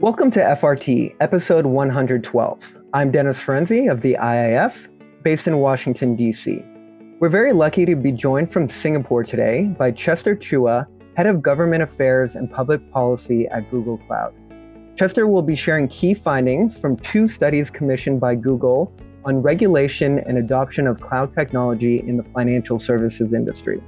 Welcome to FRT, episode 112. I'm Dennis Ferenzi of the IIF, based in Washington, D.C. We're very lucky to be joined from Singapore today by Chester Chua, Head of Government Affairs and Public Policy at Google Cloud. Chester will be sharing key findings from two studies commissioned by Google on regulation and adoption of cloud technology in the financial services industry.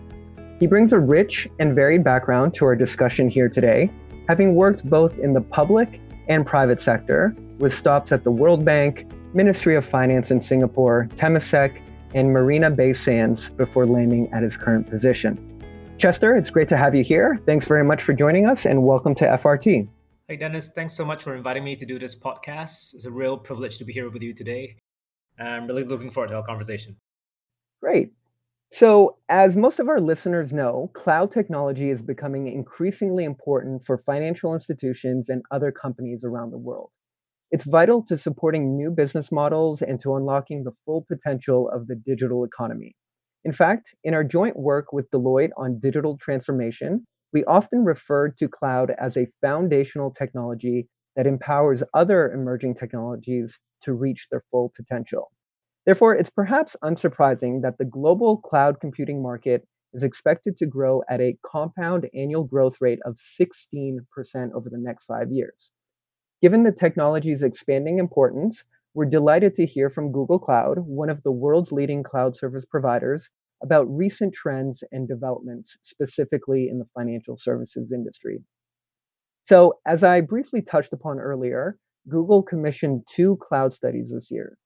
He brings a rich and varied background to our discussion here today, having worked both in the public and private sector with stops at the World Bank, Ministry of Finance in Singapore, Temasek, and Marina Bay Sands before landing at his current position. Chester, it's great to have you here. Thanks very much for joining us and welcome to FRT. Hey, Dennis, thanks so much for inviting me to do this podcast. It's a real privilege to be here with you today. I'm really looking forward to our conversation. Great. So, as most of our listeners know, cloud technology is becoming increasingly important for financial institutions and other companies around the world. It's vital to supporting new business models and to unlocking the full potential of the digital economy. In fact, in our joint work with Deloitte on digital transformation, we often refer to cloud as a foundational technology that empowers other emerging technologies to reach their full potential. Therefore, it's perhaps unsurprising that the global cloud computing market is expected to grow at a compound annual growth rate of 16% over the next five years. Given the technology's expanding importance, we're delighted to hear from Google Cloud, one of the world's leading cloud service providers, about recent trends and developments, specifically in the financial services industry. So, as I briefly touched upon earlier, Google commissioned two cloud studies this year.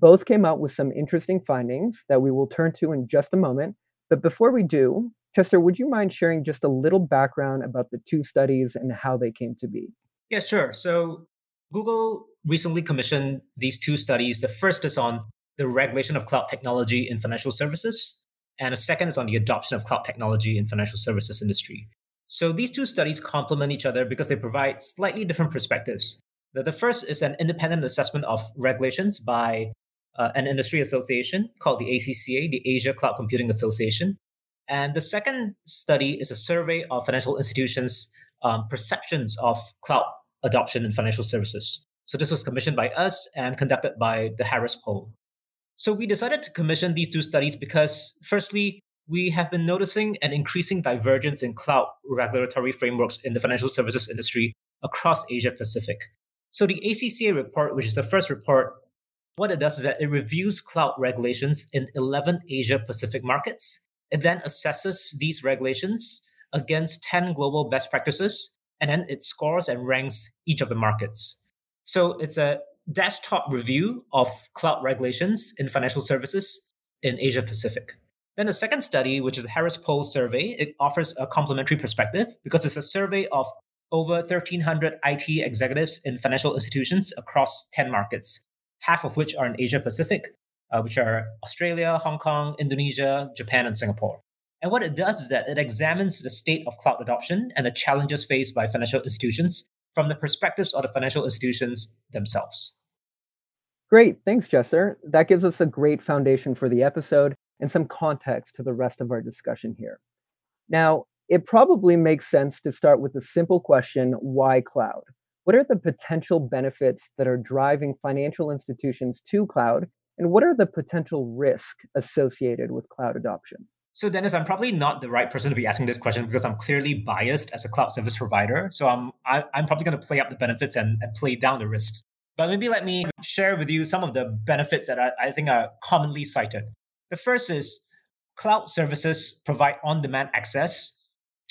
Both came out with some interesting findings that we will turn to in just a moment. But before we do, Chester, would you mind sharing just a little background about the two studies and how they came to be? Yeah, sure. So, Google recently commissioned these two studies. The first is on the regulation of cloud technology in financial services, and the second is on the adoption of cloud technology in financial services industry. So these two studies complement each other because they provide slightly different perspectives. The, the first is an independent assessment of regulations by uh, an industry association called the ACCA, the Asia Cloud Computing Association. And the second study is a survey of financial institutions' um, perceptions of cloud adoption in financial services. So this was commissioned by us and conducted by the Harris Poll. So we decided to commission these two studies because, firstly, we have been noticing an increasing divergence in cloud regulatory frameworks in the financial services industry across Asia Pacific. So the ACCA report, which is the first report, what it does is that it reviews cloud regulations in 11 Asia Pacific markets. It then assesses these regulations against 10 global best practices, and then it scores and ranks each of the markets. So it's a desktop review of cloud regulations in financial services in Asia Pacific. Then the second study, which is the Harris Poll survey, it offers a complementary perspective because it's a survey of over 1,300 IT executives in financial institutions across 10 markets, half of which are in Asia Pacific, uh, which are Australia, Hong Kong, Indonesia, Japan, and Singapore. And what it does is that it examines the state of cloud adoption and the challenges faced by financial institutions from the perspectives of the financial institutions themselves. Great. Thanks, Chester. That gives us a great foundation for the episode and some context to the rest of our discussion here. Now, it probably makes sense to start with the simple question why cloud? What are the potential benefits that are driving financial institutions to cloud? And what are the potential risks associated with cloud adoption? So, Dennis, I'm probably not the right person to be asking this question because I'm clearly biased as a cloud service provider. So, I'm I, am i am probably going to play up the benefits and, and, play down the risks. But maybe let me share with you some of the benefits that I, I think are commonly cited. The first is cloud services provide on-demand access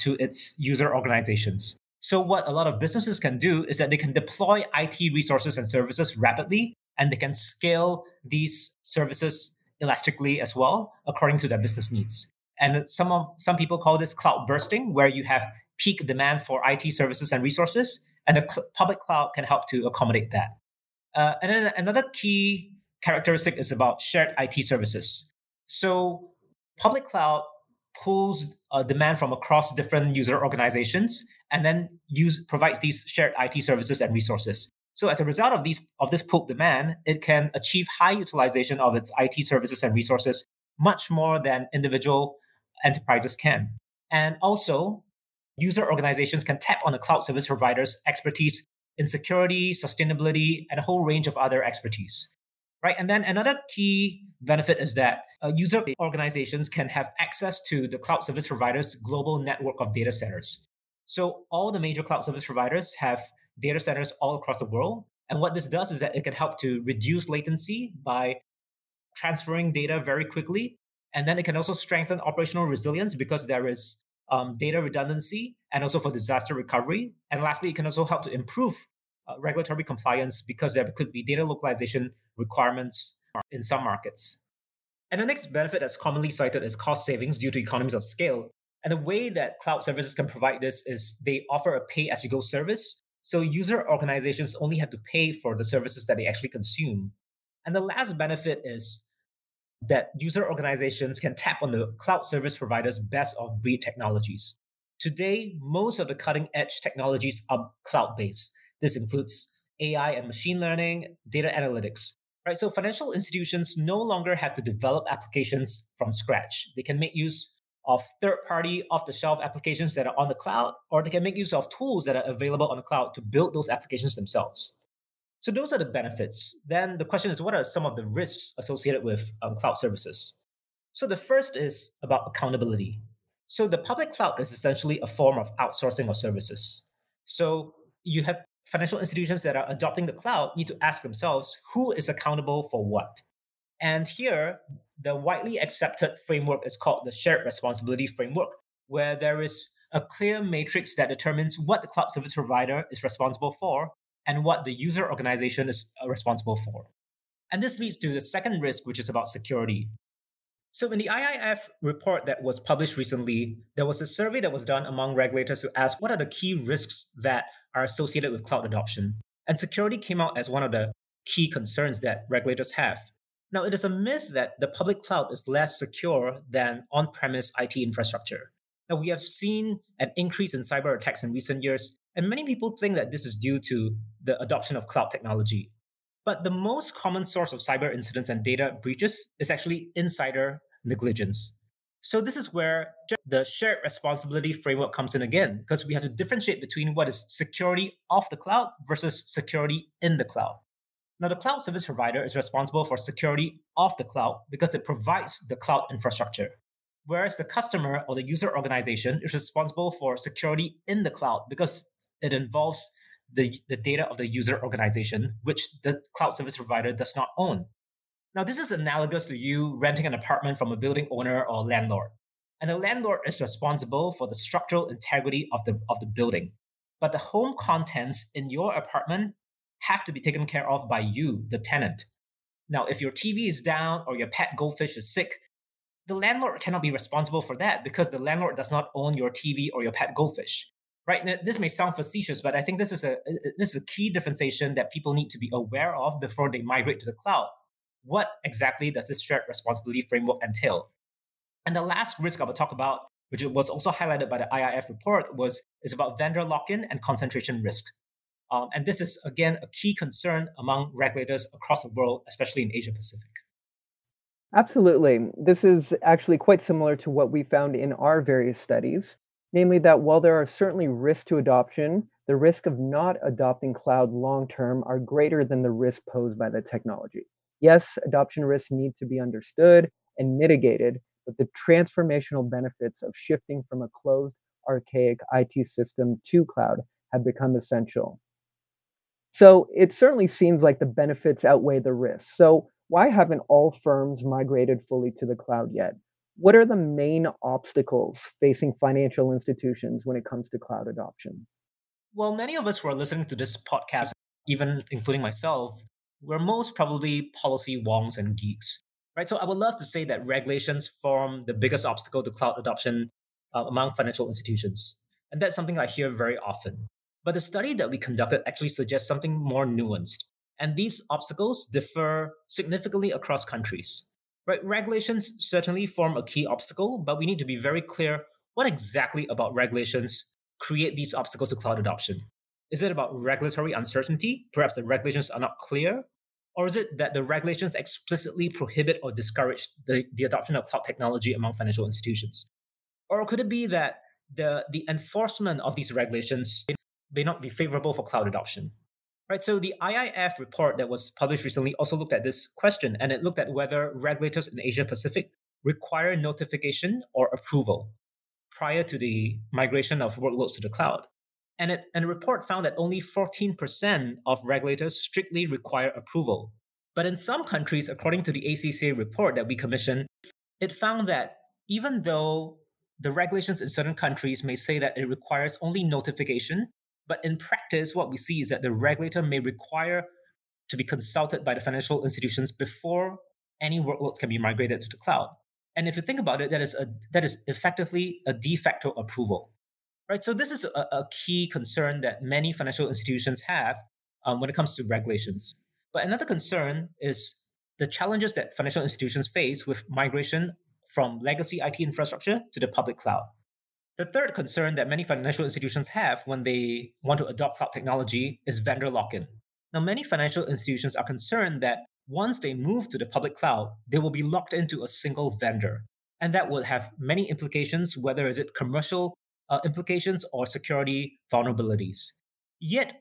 to its user organizations. So, what a lot of businesses can do is that they can deploy IT resources and services rapidly, and they can scale these services elastically as well according to their business needs. And some of some people call this cloud bursting, where you have peak demand for IT services and resources, and the cl- public cloud can help to accommodate that. Uh, and then another key characteristic is about shared IT services. So public cloud pulls uh, demand from across different user organizations and then use provides these shared IT services and resources. So as a result of these of this pulled demand, it can achieve high utilization of its IT services and resources much more than individual enterprises can. And also, user organizations can tap on the cloud service provider's expertise in security, sustainability, and a whole range of other expertise. Right. And then another key benefit is that uh, user organizations can have access to the cloud service providers' global network of data centers. So all the major cloud service providers have data centers all across the world. And what this does is that it can help to reduce latency by transferring data very quickly. And then it can also strengthen operational resilience because there is um, data redundancy and also for disaster recovery. And lastly, it can also help to improve uh, regulatory compliance because there could be data localization requirements in some markets. And the next benefit that's commonly cited is cost savings due to economies of scale. And the way that cloud services can provide this is they offer a pay as you go service. So user organizations only have to pay for the services that they actually consume. And the last benefit is that user organizations can tap on the cloud service providers' best of breed technologies. Today, most of the cutting edge technologies are cloud based. This includes AI and machine learning, data analytics. Right? So financial institutions no longer have to develop applications from scratch. They can make use of third-party off-the-shelf applications that are on the cloud, or they can make use of tools that are available on the cloud to build those applications themselves. So those are the benefits. Then the question is, what are some of the risks associated with um, cloud services? So the first is about accountability. So the public cloud is essentially a form of outsourcing of services. So you have financial institutions that are adopting the cloud need to ask themselves who is accountable for what. And here, the widely accepted framework is called the shared responsibility framework, where there is a clear matrix that determines what the cloud service provider is responsible for and what the user organization is uh, responsible for. And this leads to the second risk, which is about security. So, in the IIF report that was published recently, there was a survey that was done among regulators to ask what are the key risks that are associated with cloud adoption. And security came out as one of the key concerns that regulators have. Now, it is a myth that the public cloud is less secure than on premise IT infrastructure. Now, we have seen an increase in cyber attacks in recent years, and many people think that this is due to the adoption of cloud technology. But the most common source of cyber incidents and data breaches is actually insider negligence. So, this is where the shared responsibility framework comes in again, because we have to differentiate between what is security off the cloud versus security in the cloud. Now, the cloud service provider is responsible for security of the cloud because it provides the cloud infrastructure, whereas the customer or the user organization is responsible for security in the cloud because it involves the, the data of the user organization, which the cloud service provider does not own. Now, this is analogous to you renting an apartment from a building owner or landlord. And the landlord is responsible for the structural integrity of the, of the building. But the home contents in your apartment have to be taken care of by you, the tenant. Now, if your TV is down or your pet goldfish is sick, the landlord cannot be responsible for that because the landlord does not own your TV or your pet goldfish. Right? Now, this may sound facetious, but I think this is a uh, uh, this is a key differentiation that people need to be aware of before they migrate to the cloud. What exactly does this shared responsibility framework entail? And the last risk I will talk about, which was also highlighted by the IIF report, was is about vendor lock-in and concentration risk. Um, and this is, again, a key concern among regulators across the world, especially in Asia Pacific. Absolutely. This is actually quite similar to what we found in our various studies, namely that while there are certainly risks to adoption, the risk of not adopting cloud long term are greater than the risk posed by the technology. Yes, adoption risks need to be understood and mitigated, but the transformational benefits of shifting from a closed, archaic IT system to cloud have become essential. So it certainly seems like the benefits outweigh the risks. So why haven't all firms migrated fully to the cloud yet? What are the main obstacles facing financial institutions when it comes to cloud adoption? Well, many of us who are listening to this podcast, even including myself, we're most probably policy wonks and geeks, right? So I would love to say that regulations form the biggest obstacle to cloud adoption uh, among financial institutions. And that's something I hear very often. But the study that we conducted actually suggests something more nuanced. And these obstacles differ significantly across countries. Right? Regulations certainly form a key obstacle, but we need to be very clear what exactly about regulations create these obstacles to cloud adoption. Is it about regulatory uncertainty? Perhaps the regulations are not clear? Or is it that the regulations explicitly prohibit or discourage the, the adoption of cloud technology among financial institutions? Or could it be that the, the enforcement of these regulations may not be favorable for cloud adoption. Right, so the IIF report that was published recently also looked at this question and it looked at whether regulators in Asia Pacific require notification or approval prior to the migration of workloads to the cloud. And, it, and the report found that only 14% of regulators strictly require approval. But in some countries, according to the ACCA report that we commissioned, it found that even though the regulations in certain countries may say that it requires only notification, but in practice, what we see is that the regulator may require to be consulted by the financial institutions before any workloads can be migrated to the cloud. And if you think about it, that is a that is effectively a de facto approval, right? So this is a, a key concern that many financial institutions have um, when it comes to regulations. But another concern is the challenges that financial institutions face with migration from legacy IT infrastructure to the public cloud. The third concern that many financial institutions have when they want to adopt cloud technology is vendor lock in. Now, many financial institutions are concerned that once they move to the public cloud, they will be locked into a single vendor. And that will have many implications, whether is it commercial uh, implications or security vulnerabilities. Yet,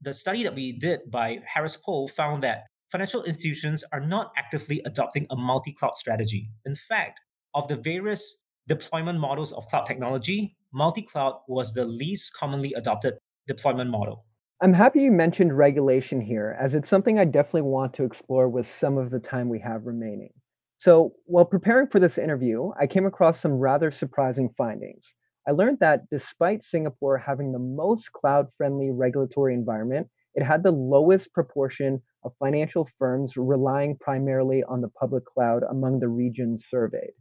the study that we did by Harris Poll found that financial institutions are not actively adopting a multi cloud strategy. In fact, of the various deployment models of cloud technology, multi cloud was the least commonly adopted deployment model. I'm happy you mentioned regulation here, as it's something I definitely want to explore with some of the time we have remaining. So, while preparing for this interview, I came across some rather surprising findings. I learned that despite Singapore having the most cloud friendly regulatory environment, it had the lowest proportion of financial firms relying primarily on the public cloud among the regions surveyed.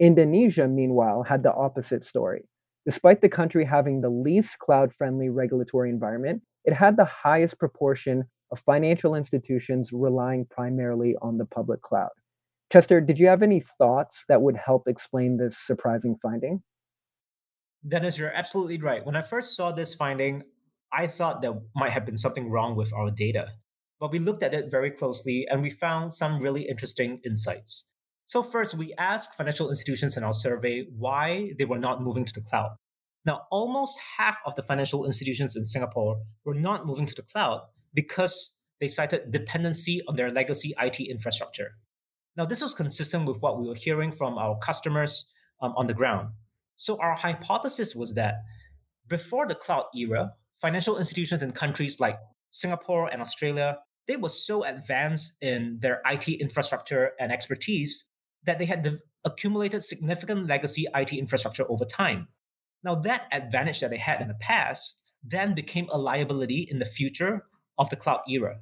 Indonesia, meanwhile, had the opposite story. Despite the country having the least cloud friendly regulatory environment, it had the highest proportion of financial institutions relying primarily on the public cloud. Chester, did you have any thoughts that would help explain this surprising finding? Dennis, you're absolutely right. When I first saw this finding, I thought there might have been something wrong with our data. But we looked at it very closely and we found some really interesting insights. So, first, we asked financial institutions in our survey why they were not moving to the cloud. Now, almost half of the financial institutions in Singapore were not moving to the cloud because they cited dependency on their legacy IT infrastructure. Now, this was consistent with what we were hearing from our customers um, on the ground. So, our hypothesis was that before the cloud era, financial institutions in countries like Singapore and Australia, they were so advanced in their IT infrastructure and expertise that they had accumulated significant legacy IT infrastructure over time. Now, that advantage that they had in the past then became a liability in the future of the cloud era.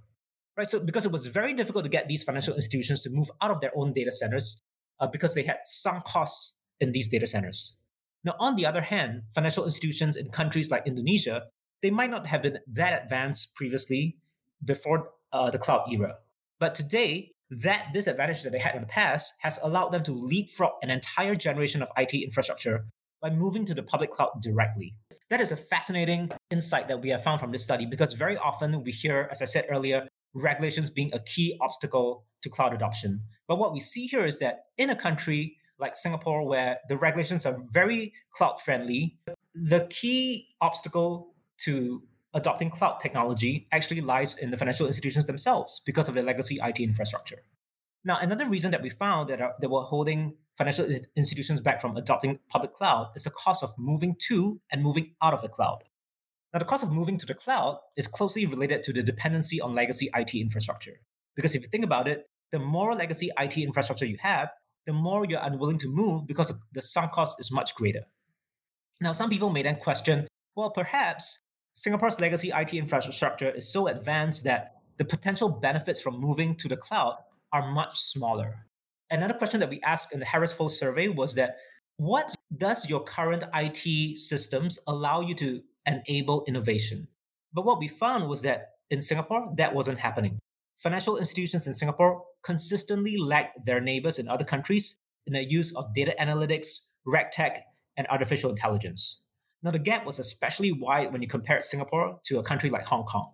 Right? So, because it was very difficult to get these financial institutions to move out of their own data centers uh, because they had sunk costs in these data centers. Now, on the other hand, financial institutions in countries like Indonesia, they might not have been that advanced previously before uh, the cloud era. But today, that disadvantage that they had in the past has allowed them to leapfrog an entire generation of IT infrastructure by moving to the public cloud directly. That is a fascinating insight that we have found from this study because very often we hear, as I said earlier, regulations being a key obstacle to cloud adoption. But what we see here is that in a country like Singapore, where the regulations are very cloud friendly, the key obstacle to adopting cloud technology actually lies in the financial institutions themselves because of their legacy IT infrastructure. Now, another reason that we found that, are, that were holding financial institutions back from adopting public cloud is the cost of moving to and moving out of the cloud. Now, the cost of moving to the cloud is closely related to the dependency on legacy IT infrastructure. Because if you think about it, the more legacy IT infrastructure you have, the more you're unwilling to move because the sunk cost is much greater. Now, some people may then question well, perhaps Singapore's legacy IT infrastructure is so advanced that the potential benefits from moving to the cloud are much smaller. Another question that we asked in the Harris Poll survey was that what does your current IT systems allow you to enable innovation? But what we found was that in Singapore, that wasn't happening. Financial institutions in Singapore consistently lagged their neighbors in other countries in the use of data analytics, RegTech, and artificial intelligence. Now, the gap was especially wide when you compare Singapore to a country like Hong Kong.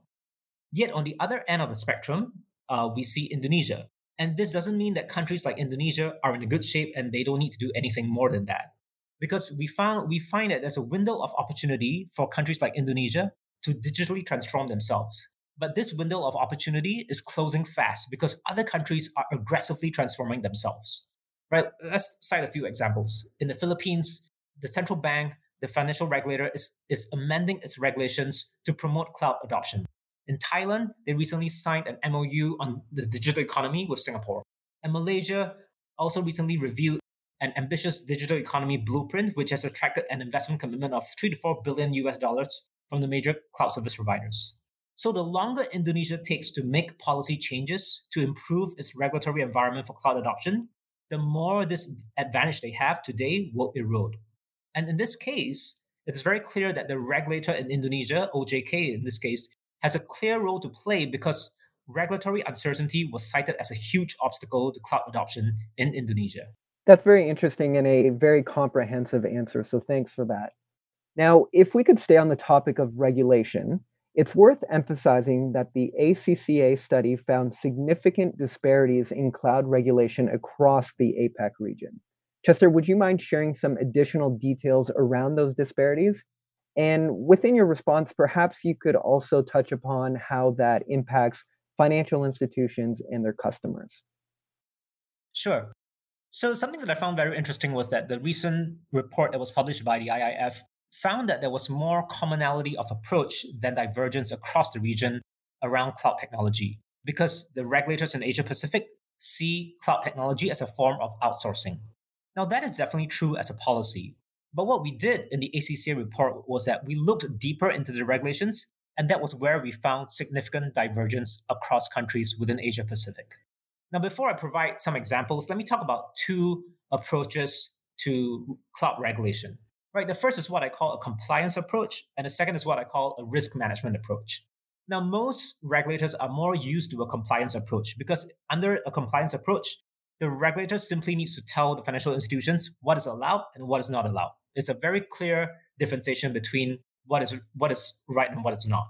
Yet, on the other end of the spectrum, uh, we see Indonesia. And this doesn't mean that countries like Indonesia are in a good shape and they don't need to do anything more than that. Because we found we find that there's a window of opportunity for countries like Indonesia to digitally transform themselves. But this window of opportunity is closing fast because other countries are aggressively transforming themselves. Right? Let's cite a few examples. In the Philippines, the central bank, the financial regulator, is, is amending its regulations to promote cloud adoption. In Thailand, they recently signed an MOU on the digital economy with Singapore. And Malaysia also recently reviewed an ambitious digital economy blueprint, which has attracted an investment commitment of three to four billion US dollars from the major cloud service providers. So, the longer Indonesia takes to make policy changes to improve its regulatory environment for cloud adoption, the more this advantage they have today will erode. And in this case, it's very clear that the regulator in Indonesia, OJK in this case, has a clear role to play because regulatory uncertainty was cited as a huge obstacle to cloud adoption in Indonesia. That's very interesting and a very comprehensive answer. So thanks for that. Now, if we could stay on the topic of regulation, it's worth emphasizing that the ACCA study found significant disparities in cloud regulation across the APAC region. Chester, would you mind sharing some additional details around those disparities? And within your response, perhaps you could also touch upon how that impacts financial institutions and their customers. Sure. So, something that I found very interesting was that the recent report that was published by the IIF found that there was more commonality of approach than divergence across the region around cloud technology because the regulators in Asia Pacific see cloud technology as a form of outsourcing. Now, that is definitely true as a policy. But what we did in the ACCA report was that we looked deeper into the regulations, and that was where we found significant divergence across countries within Asia Pacific. Now, before I provide some examples, let me talk about two approaches to cloud regulation. Right, the first is what I call a compliance approach, and the second is what I call a risk management approach. Now, most regulators are more used to a compliance approach because under a compliance approach, the regulator simply needs to tell the financial institutions what is allowed and what is not allowed. It's a very clear differentiation between what is what is right and what is not.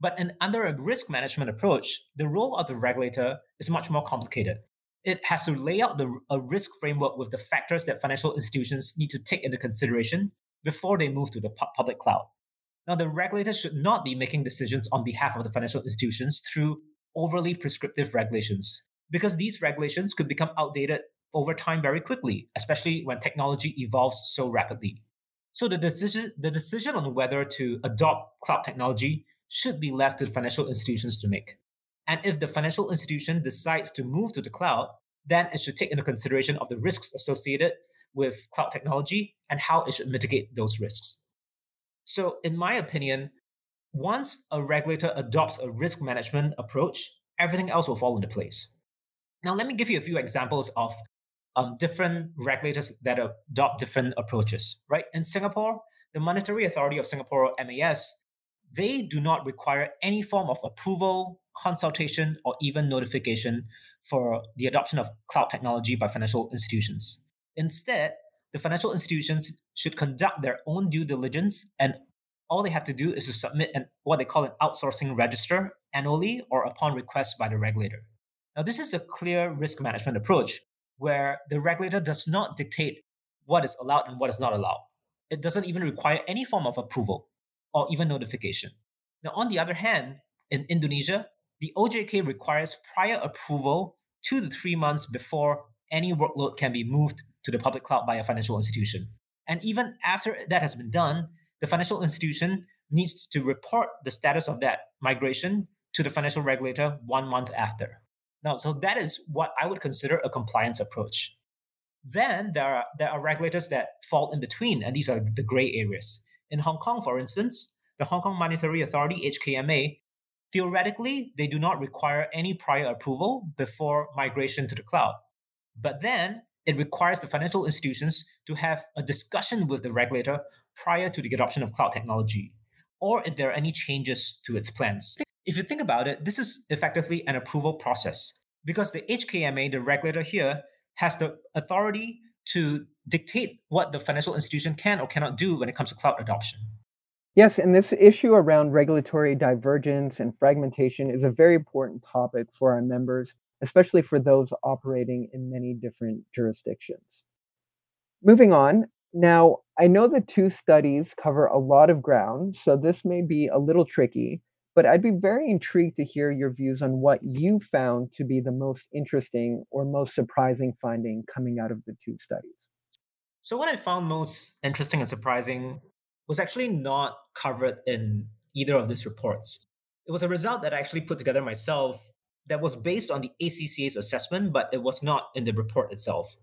But in, under a risk management approach, the role of the regulator is much more complicated. It has to lay out the, a risk framework with the factors that financial institutions need to take into consideration before they move to the pu- public cloud. Now, the regulator should not be making decisions on behalf of the financial institutions through overly prescriptive regulations, because these regulations could become outdated over time very quickly, especially when technology evolves so rapidly. So the decision, the decision on whether to adopt cloud technology should be left to financial institutions to make. And if the financial institution decides to move to the cloud, then it should take into consideration of the risks associated with cloud technology and how it should mitigate those risks. So, in my opinion, once a regulator adopts a risk management approach, everything else will fall into place. Now, let me give you a few examples of um, different regulators that adopt different approaches. Right in Singapore, the Monetary Authority of Singapore (MAS) they do not require any form of approval, consultation, or even notification for the adoption of cloud technology by financial institutions. Instead, the financial institutions should conduct their own due diligence and all they have to do is to submit an, what they call an outsourcing register annually or upon request by the regulator. Now, this is a clear risk management approach where the regulator does not dictate what is allowed and what is not allowed. It doesn't even require any form of approval or even notification. Now, on the other hand, in Indonesia, the OJK requires prior approval two to three months before any workload can be moved to the public cloud by a financial institution. And even after that has been done, the financial institution needs to report the status of that migration to the financial regulator one month after. Now, so that is what I would consider a compliance approach. Then there are, there are regulators that fall in between, and these are the gray areas. In Hong Kong, for instance, the Hong Kong Monetary Authority, HKMA, theoretically, they do not require any prior approval before migration to the cloud. But then it requires the financial institutions to have a discussion with the regulator prior to the adoption of cloud technology, or if there are any changes to its plans. If you think about it, this is effectively an approval process because the HKMA, the regulator here, has the authority to dictate what the financial institution can or cannot do when it comes to cloud adoption. Yes, and this issue around regulatory divergence and fragmentation is a very important topic for our members, especially for those operating in many different jurisdictions. Moving on, now I know the two studies cover a lot of ground, so this may be a little tricky, but I'd be very intrigued to hear your views on what you found to be the most interesting or most surprising finding coming out of the two studies. So, what I found most interesting and surprising was actually not covered in either of these reports. It was a result that I actually put together myself that was based on the ACCA's assessment, but it was not in the report itself.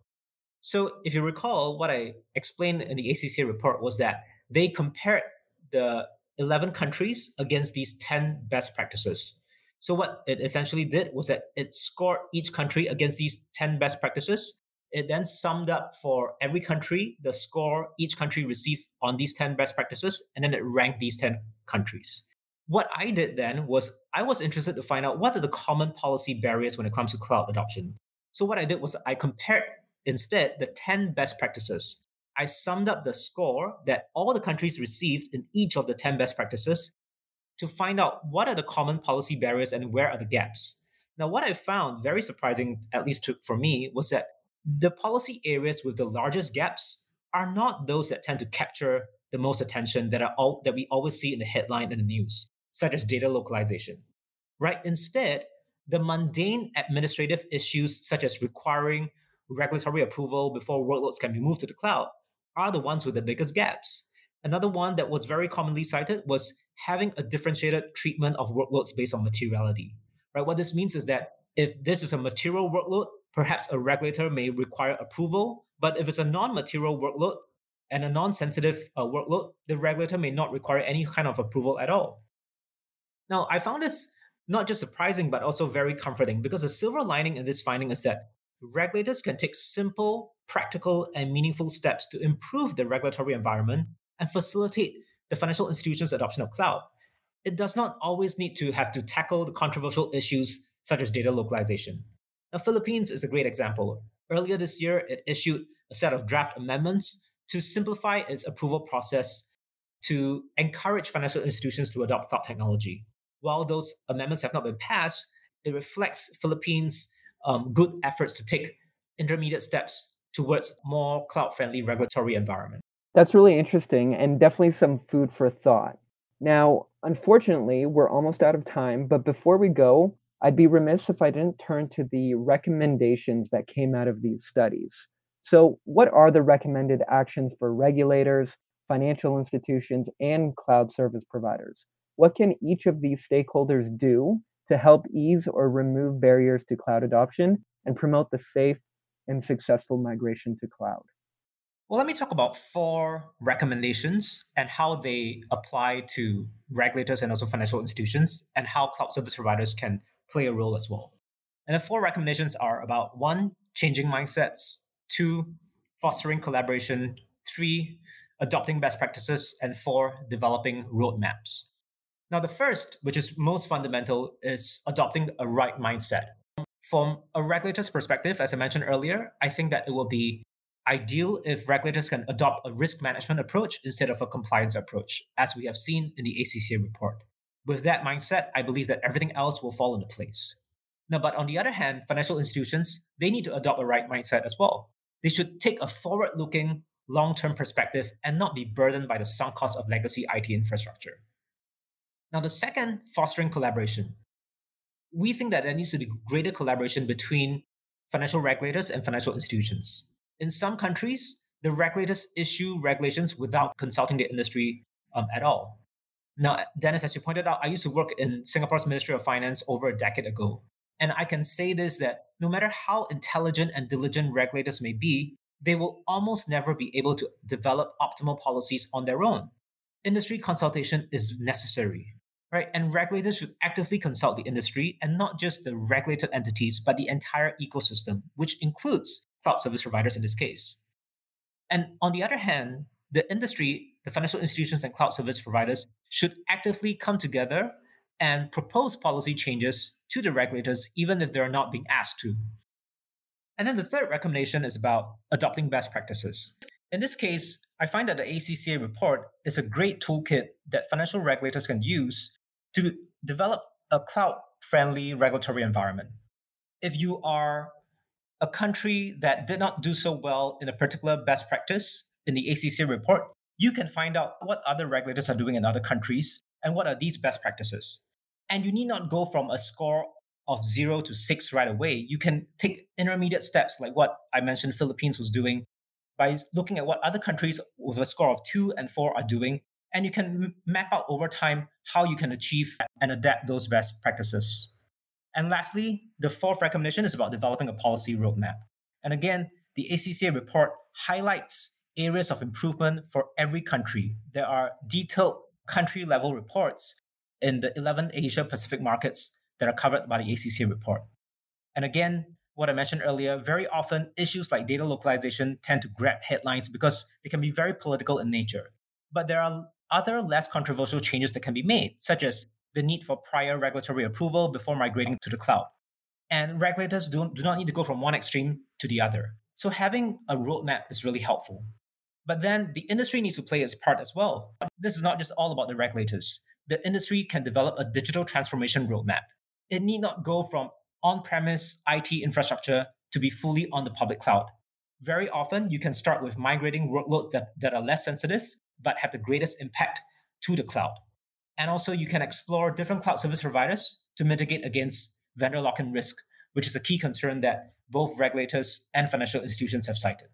So, if you recall, what I explained in the ACCA report was that they compared the 11 countries against these 10 best practices. So, what it essentially did was that it scored each country against these 10 best practices. It then summed up for every country the score each country received on these 10 best practices, and then it ranked these 10 countries. What I did then was I was interested to find out what are the common policy barriers when it comes to cloud adoption. So, what I did was I compared instead the 10 best practices I summed up the score that all the countries received in each of the 10 best practices to find out what are the common policy barriers and where are the gaps. Now, what I found very surprising, at least to, for me, was that the policy areas with the largest gaps are not those that tend to capture the most attention that are all, that we always see in the headline in the news, such as data localization. Right? Instead, the mundane administrative issues such as requiring regulatory approval before workloads can be moved to the cloud are the ones with the biggest gaps. Another one that was very commonly cited was having a differentiated treatment of workloads based on materiality. Right? What this means is that if this is a material workload, perhaps a regulator may require approval. But if it's a non-material workload and a non-sensitive uh, workload, the regulator may not require any kind of approval at all. Now, I found this not just surprising, but also very comforting because the silver lining in this finding is that regulators can take simple, practical, and meaningful steps to improve the regulatory environment and facilitate the financial institutions' adoption of cloud. It does not always need to have to tackle the controversial issues such as data localization. The Philippines is a great example. Earlier this year, it issued a set of draft amendments to simplify its approval process to encourage financial institutions to adopt cloud technology. While those amendments have not been passed, it reflects Philippines' um, good efforts to take intermediate steps towards more cloud-friendly regulatory environment. That's really interesting and definitely some food for thought. Now, unfortunately, we're almost out of time, but before we go, I'd be remiss if I didn't turn to the recommendations that came out of these studies. So, what are the recommended actions for regulators, financial institutions, and cloud service providers? What can each of these stakeholders do to help ease or remove barriers to cloud adoption and promote the safe and successful migration to cloud? Well, let me talk about four recommendations and how they apply to regulators and also financial institutions and how cloud service providers can play a role as well. And the four recommendations are about one, changing mindsets, two, fostering collaboration, three, adopting best practices, and four, developing roadmaps. Now, the first, which is most fundamental, is adopting a right mindset. From a regulator's perspective, as I mentioned earlier, I think that it will be ideal if regulators can adopt a risk management approach instead of a compliance approach, as we have seen in the ACCA report. With that mindset, I believe that everything else will fall into place. Now, but on the other hand, financial institutions, they need to adopt a right mindset as well. They should take a forward looking, long term perspective and not be burdened by the sunk cost of legacy IT infrastructure. Now, the second, fostering collaboration. We think that there needs to be greater collaboration between financial regulators and financial institutions. In some countries, the regulators issue regulations without consulting the industry um, at all. Now, Dennis, as you pointed out, I used to work in Singapore's Ministry of Finance over a decade ago. And I can say this that no matter how intelligent and diligent regulators may be, they will almost never be able to develop optimal policies on their own. Industry consultation is necessary right? And regulators should actively consult the industry and not just the regulated entities, but the entire ecosystem, which includes cloud service providers in this case. And on the other hand, the industry, the financial institutions and cloud service providers should actively come together and propose policy changes to the regulators, even if they're not being asked to. And then the third recommendation is about adopting best practices. In this case, I find that the ACCA report is a great toolkit that financial regulators can use to develop a cloud friendly regulatory environment. If you are a country that did not do so well in a particular best practice in the ACC report, you can find out what other regulators are doing in other countries and what are these best practices. And you need not go from a score of zero to six right away. You can take intermediate steps, like what I mentioned Philippines was doing, by looking at what other countries with a score of two and four are doing. And you can map out over time how you can achieve and adapt those best practices. And lastly, the fourth recommendation is about developing a policy roadmap. And again, the ACCA report highlights areas of improvement for every country. There are detailed country level reports in the 11 Asia Pacific markets that are covered by the ACCA report. And again, what I mentioned earlier, very often issues like data localization tend to grab headlines because they can be very political in nature. But there are other less controversial changes that can be made, such as the need for prior regulatory approval before migrating to the cloud. And regulators do, do not need to go from one extreme to the other. So having a roadmap is really helpful. But then the industry needs to play its part as well. This is not just all about the regulators. The industry can develop a digital transformation roadmap. It need not go from on premise IT infrastructure to be fully on the public cloud. Very often, you can start with migrating workloads that, that are less sensitive but have the greatest impact to the cloud. And also, you can explore different cloud service providers to mitigate against vendor lock in risk, which is a key concern that both regulators and financial institutions have cited.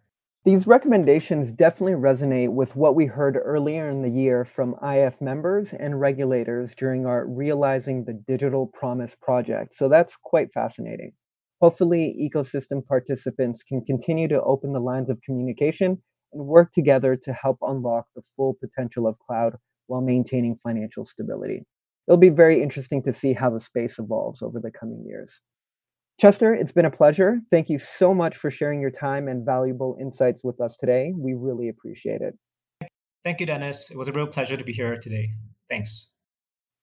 These recommendations definitely resonate with what we heard earlier in the year from IF members and regulators during our Realizing the Digital Promise project. So that's quite fascinating. Hopefully, ecosystem participants can continue to open the lines of communication and work together to help unlock the full potential of cloud while maintaining financial stability. It'll be very interesting to see how the space evolves over the coming years. Chester, it's been a pleasure. Thank you so much for sharing your time and valuable insights with us today. We really appreciate it. Thank you, Dennis. It was a real pleasure to be here today. Thanks.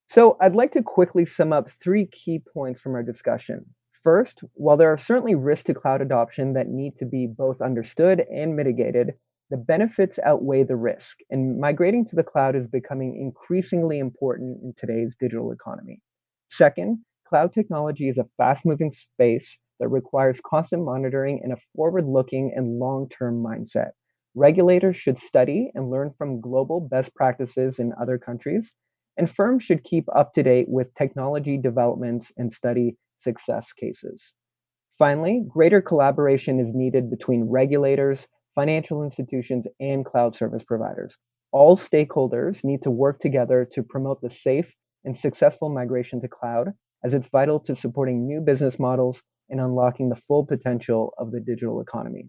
So, I'd like to quickly sum up three key points from our discussion. First, while there are certainly risks to cloud adoption that need to be both understood and mitigated, the benefits outweigh the risk, and migrating to the cloud is becoming increasingly important in today's digital economy. Second, Cloud technology is a fast moving space that requires constant monitoring and a forward looking and long term mindset. Regulators should study and learn from global best practices in other countries, and firms should keep up to date with technology developments and study success cases. Finally, greater collaboration is needed between regulators, financial institutions, and cloud service providers. All stakeholders need to work together to promote the safe and successful migration to cloud as it's vital to supporting new business models and unlocking the full potential of the digital economy.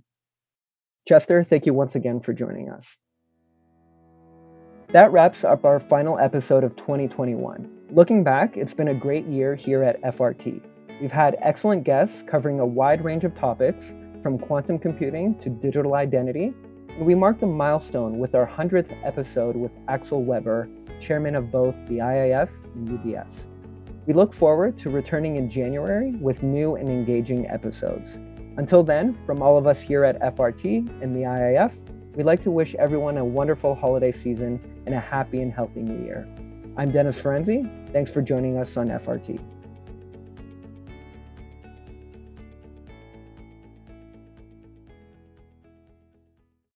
Chester, thank you once again for joining us. That wraps up our final episode of 2021. Looking back, it's been a great year here at FRT. We've had excellent guests covering a wide range of topics, from quantum computing to digital identity, and we marked a milestone with our 100th episode with Axel Weber, chairman of both the IIF and UBS. We look forward to returning in January with new and engaging episodes. Until then, from all of us here at FRT and the IIF, we'd like to wish everyone a wonderful holiday season and a happy and healthy new year. I'm Dennis Ferenzi. Thanks for joining us on FRT.